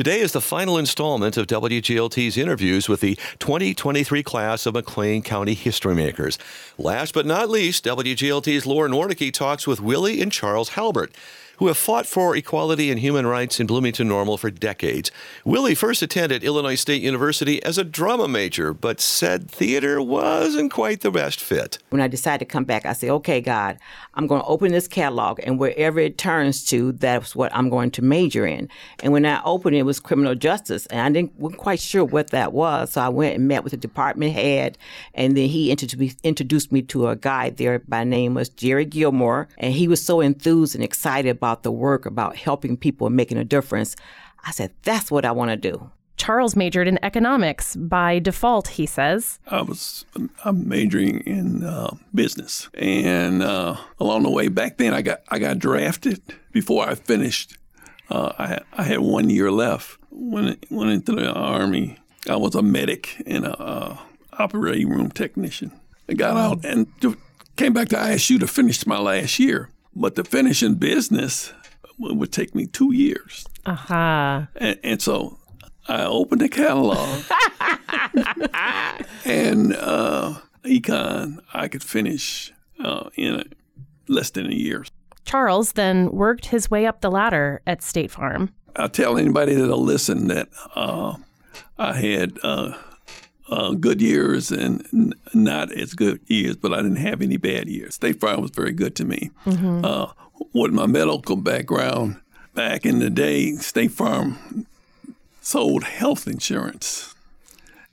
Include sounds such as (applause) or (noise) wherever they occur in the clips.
Today is the final installment of WGLT's interviews with the 2023 class of McLean County History Makers. Last but not least, WGLT's Lauren Warnecke talks with Willie and Charles Halbert who have fought for equality and human rights in Bloomington Normal for decades. Willie first attended Illinois State University as a drama major, but said theater wasn't quite the best fit. When I decided to come back, I said, okay, God, I'm going to open this catalog, and wherever it turns to, that's what I'm going to major in. And when I opened it, it was criminal justice, and I didn't wasn't quite sure what that was. So I went and met with the department head, and then he introduced me to a guy there by name was Jerry Gilmore, and he was so enthused and excited about about the work, about helping people and making a difference, I said, that's what I want to do. Charles majored in economics by default, he says. I was I'm majoring in uh, business, and uh, along the way back then, I got I got drafted before I finished. Uh, I had, I had one year left. Went went into the army. I was a medic and a uh, operating room technician. I got out and came back to ISU to finish my last year. But to finish in business would take me two years. Uh-huh. And, and so I opened the catalog, (laughs) and uh, econ I could finish uh, in a, less than a year. Charles then worked his way up the ladder at State Farm. I'll tell anybody that'll listen that uh, I had uh, uh, good years and n- not as good years, but I didn't have any bad years. State Farm was very good to me. Mm-hmm. Uh, with my medical background, back in the day, State Farm sold health insurance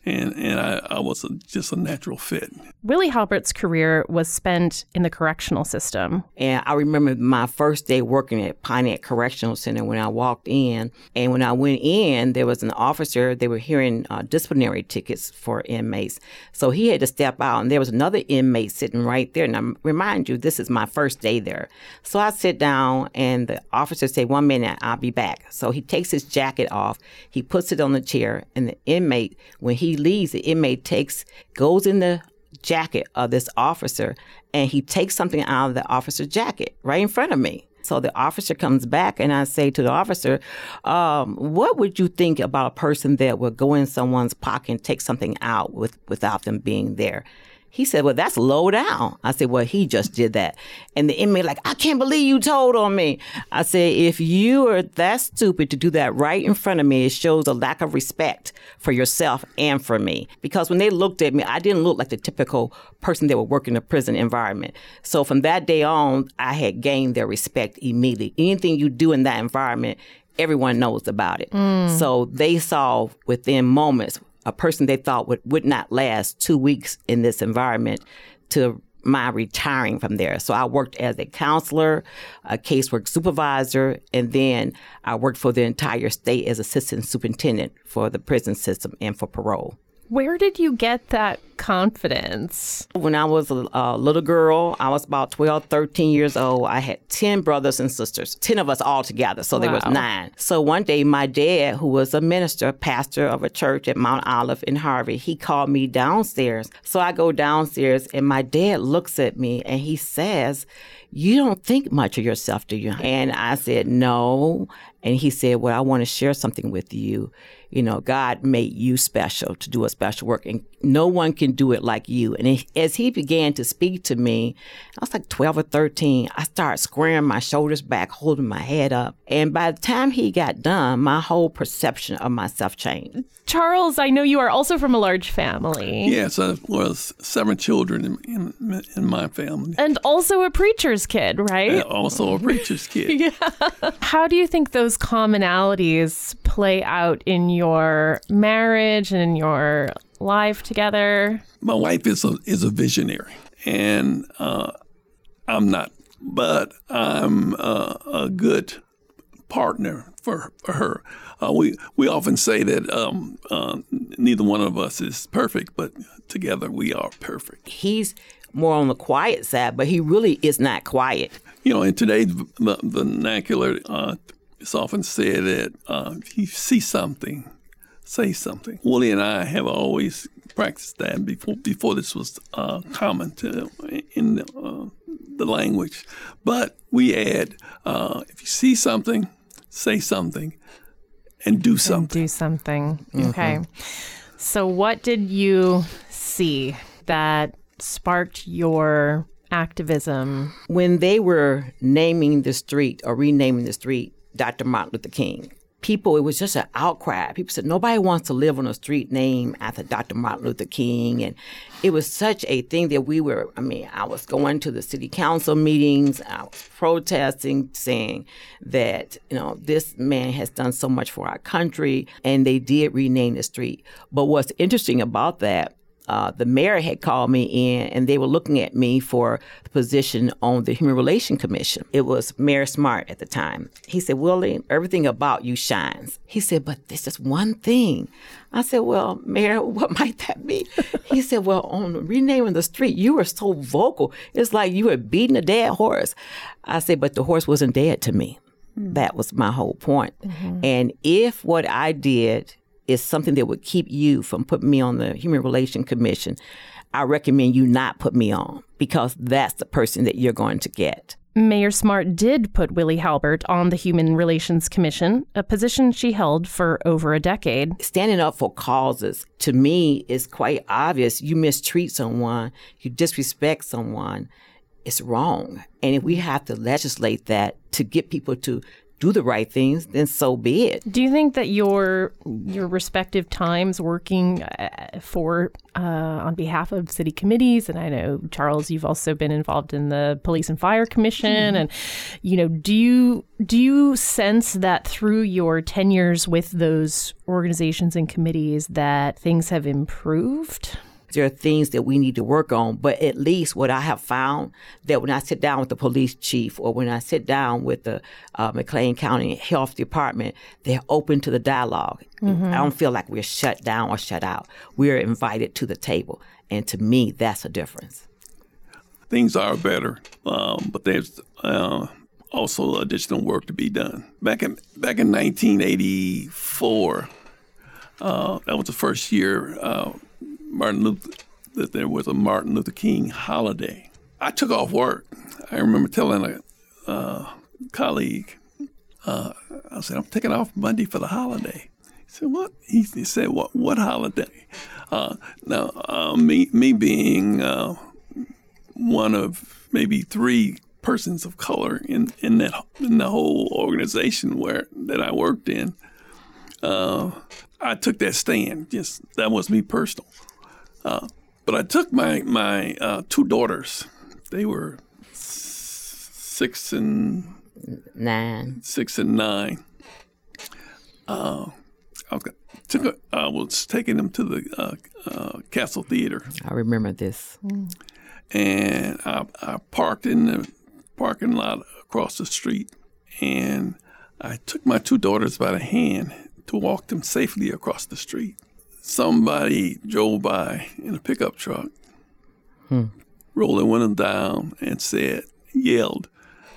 and and I, I was a, just a natural fit. Willie Halbert's career was spent in the correctional system. And I remember my first day working at Pontiac Correctional Center when I walked in. And when I went in, there was an officer, they were hearing uh, disciplinary tickets for inmates. So he had to step out, and there was another inmate sitting right there. And I remind you, this is my first day there. So I sit down, and the officer said, One minute, I'll be back. So he takes his jacket off, he puts it on the chair, and the inmate, when he leaves, the inmate takes, goes in the jacket of this officer and he takes something out of the officer's jacket right in front of me. So the officer comes back and I say to the officer, um, what would you think about a person that would go in someone's pocket and take something out with, without them being there? He said, Well, that's low down. I said, Well, he just did that. And the inmate, like, I can't believe you told on me. I said, If you are that stupid to do that right in front of me, it shows a lack of respect for yourself and for me. Because when they looked at me, I didn't look like the typical person that would work in a prison environment. So from that day on, I had gained their respect immediately. Anything you do in that environment, everyone knows about it. Mm. So they saw within moments a person they thought would, would not last two weeks in this environment to my retiring from there. So I worked as a counselor, a casework supervisor, and then I worked for the entire state as assistant superintendent for the prison system and for parole. Where did you get that confidence? When I was a, a, little girl, I was about 12, 13 years old. I had 10 brothers and sisters, 10 of us all together. So wow. there was nine. So one day, my dad, who was a minister, pastor of a church at Mount Olive in Harvey, he called me downstairs. So I go downstairs, and my dad looks at me and he says, You don't think much of yourself, do you? And I said, No. And he said, Well, I want to share something with you you know, God made you special to do a special work, and no one can do it like you. And as he began to speak to me, I was like 12 or 13. I started squaring my shoulders back, holding my head up. And by the time he got done, my whole perception of myself changed. Charles, I know you are also from a large family. Yes, I was seven children in, in, in my family. And also a preacher's kid, right? And also a preacher's kid. (laughs) yeah. How do you think those commonalities play out in your marriage and in your life together? My wife is a, is a visionary, and uh, I'm not, but I'm uh, a good partner for, for her. Uh, we we often say that um, uh, neither one of us is perfect, but together we are perfect. He's more on the quiet side, but he really is not quiet. You know, in today's vernacular, uh, it's often said that uh, if you see something, say something. Willie and I have always practiced that before before this was uh, common to in the, uh, the, language. But we add, uh, if you see something, say something, and do something. Do something. Okay. So, what did you see that sparked your activism? When they were naming the street or renaming the street Dr. Martin Luther King, people, it was just an outcry. People said nobody wants to live on a street named after Dr. Martin Luther King. And it was such a thing that we were, I mean, I was going to the city council meetings, I was protesting, saying that, you know, this man has done so much for our country. And they did rename the street. But what's interesting about that uh, the mayor had called me in and they were looking at me for the position on the Human Relations Commission. It was Mayor Smart at the time. He said, Willie, everything about you shines. He said, but there's just one thing. I said, well, Mayor, (laughs) what might that be? he said, well, on renaming the street, you were so vocal. It's like you were beating a dead horse. I said, but the horse wasn't dead to me. That was my whole point. And if what I did is something that would keep you from putting me on the Human Relations Commission, I recommend you not put me on because that's the person that you're going to get. Mayor Smart did put Willie Halbert on the Human Relations Commission, a position she held for over a decade. Standing up for causes to me is quite obvious. You mistreat someone, you disrespect someone, it's wrong. And if we have to legislate that to get people to do the right things, then so be it. Do you think that your your respective times working uh, for uh, on behalf of city committees, and I know Charles, you've also been involved in the Police and Fire Commission, and you know, do you do you sense that through your tenures with those organizations and committees that things have improved? There are things that we need to work on. But at least what I have found that when I sit down with the police chief or when I sit down with the uh, McLean County Health Department, they're open to the dialog I don't feel like we're shut down or shut out. We're invited to the table. And to me, that's a difference. Things are better, um, but there's uh, also additional work to be done. Back in back in 1984, uh, that was the first year uh, Martin Luther that there was a Martin Luther King holiday. I took off work. I remember telling a uh, colleague, uh, I said, "I'm taking off Monday for the holiday." He said, "What?" He, he said, "What? What holiday?" Uh, now, uh, me me being uh, one of maybe three persons of color in, in that in the whole organization where that I worked in, uh, I took that stand. Just that was me personal. Uh, but I took my my uh, two daughters. They were six and Nine. six and nine. Uh, I was, took a, I was taking them to the uh, uh, Castle Theater, I remember this. and I, I parked in the parking lot across the street, and I took my two daughters by the hand to walk them safely across the street. Somebody drove by in a pickup truck, rolled their window down, and said, yelled,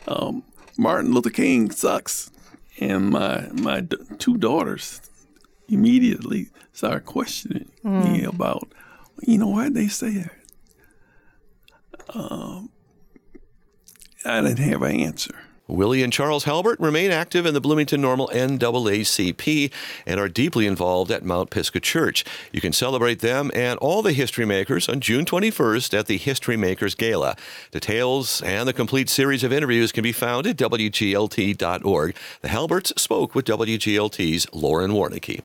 um, "Martin Luther King sucks!" And my my d- two daughters immediately started questioning me about, you know, why they say that. Um, I didn't have an answer. Willie and Charles Halbert remain active in the Bloomington Normal NAACP and are deeply involved at Mount Pisgah Church. You can celebrate them and all the history makers on June 21st at the History Makers Gala. Details and the complete series of interviews can be found at WGLT.org. The Halberts spoke with WGLT's Lauren Warnecke.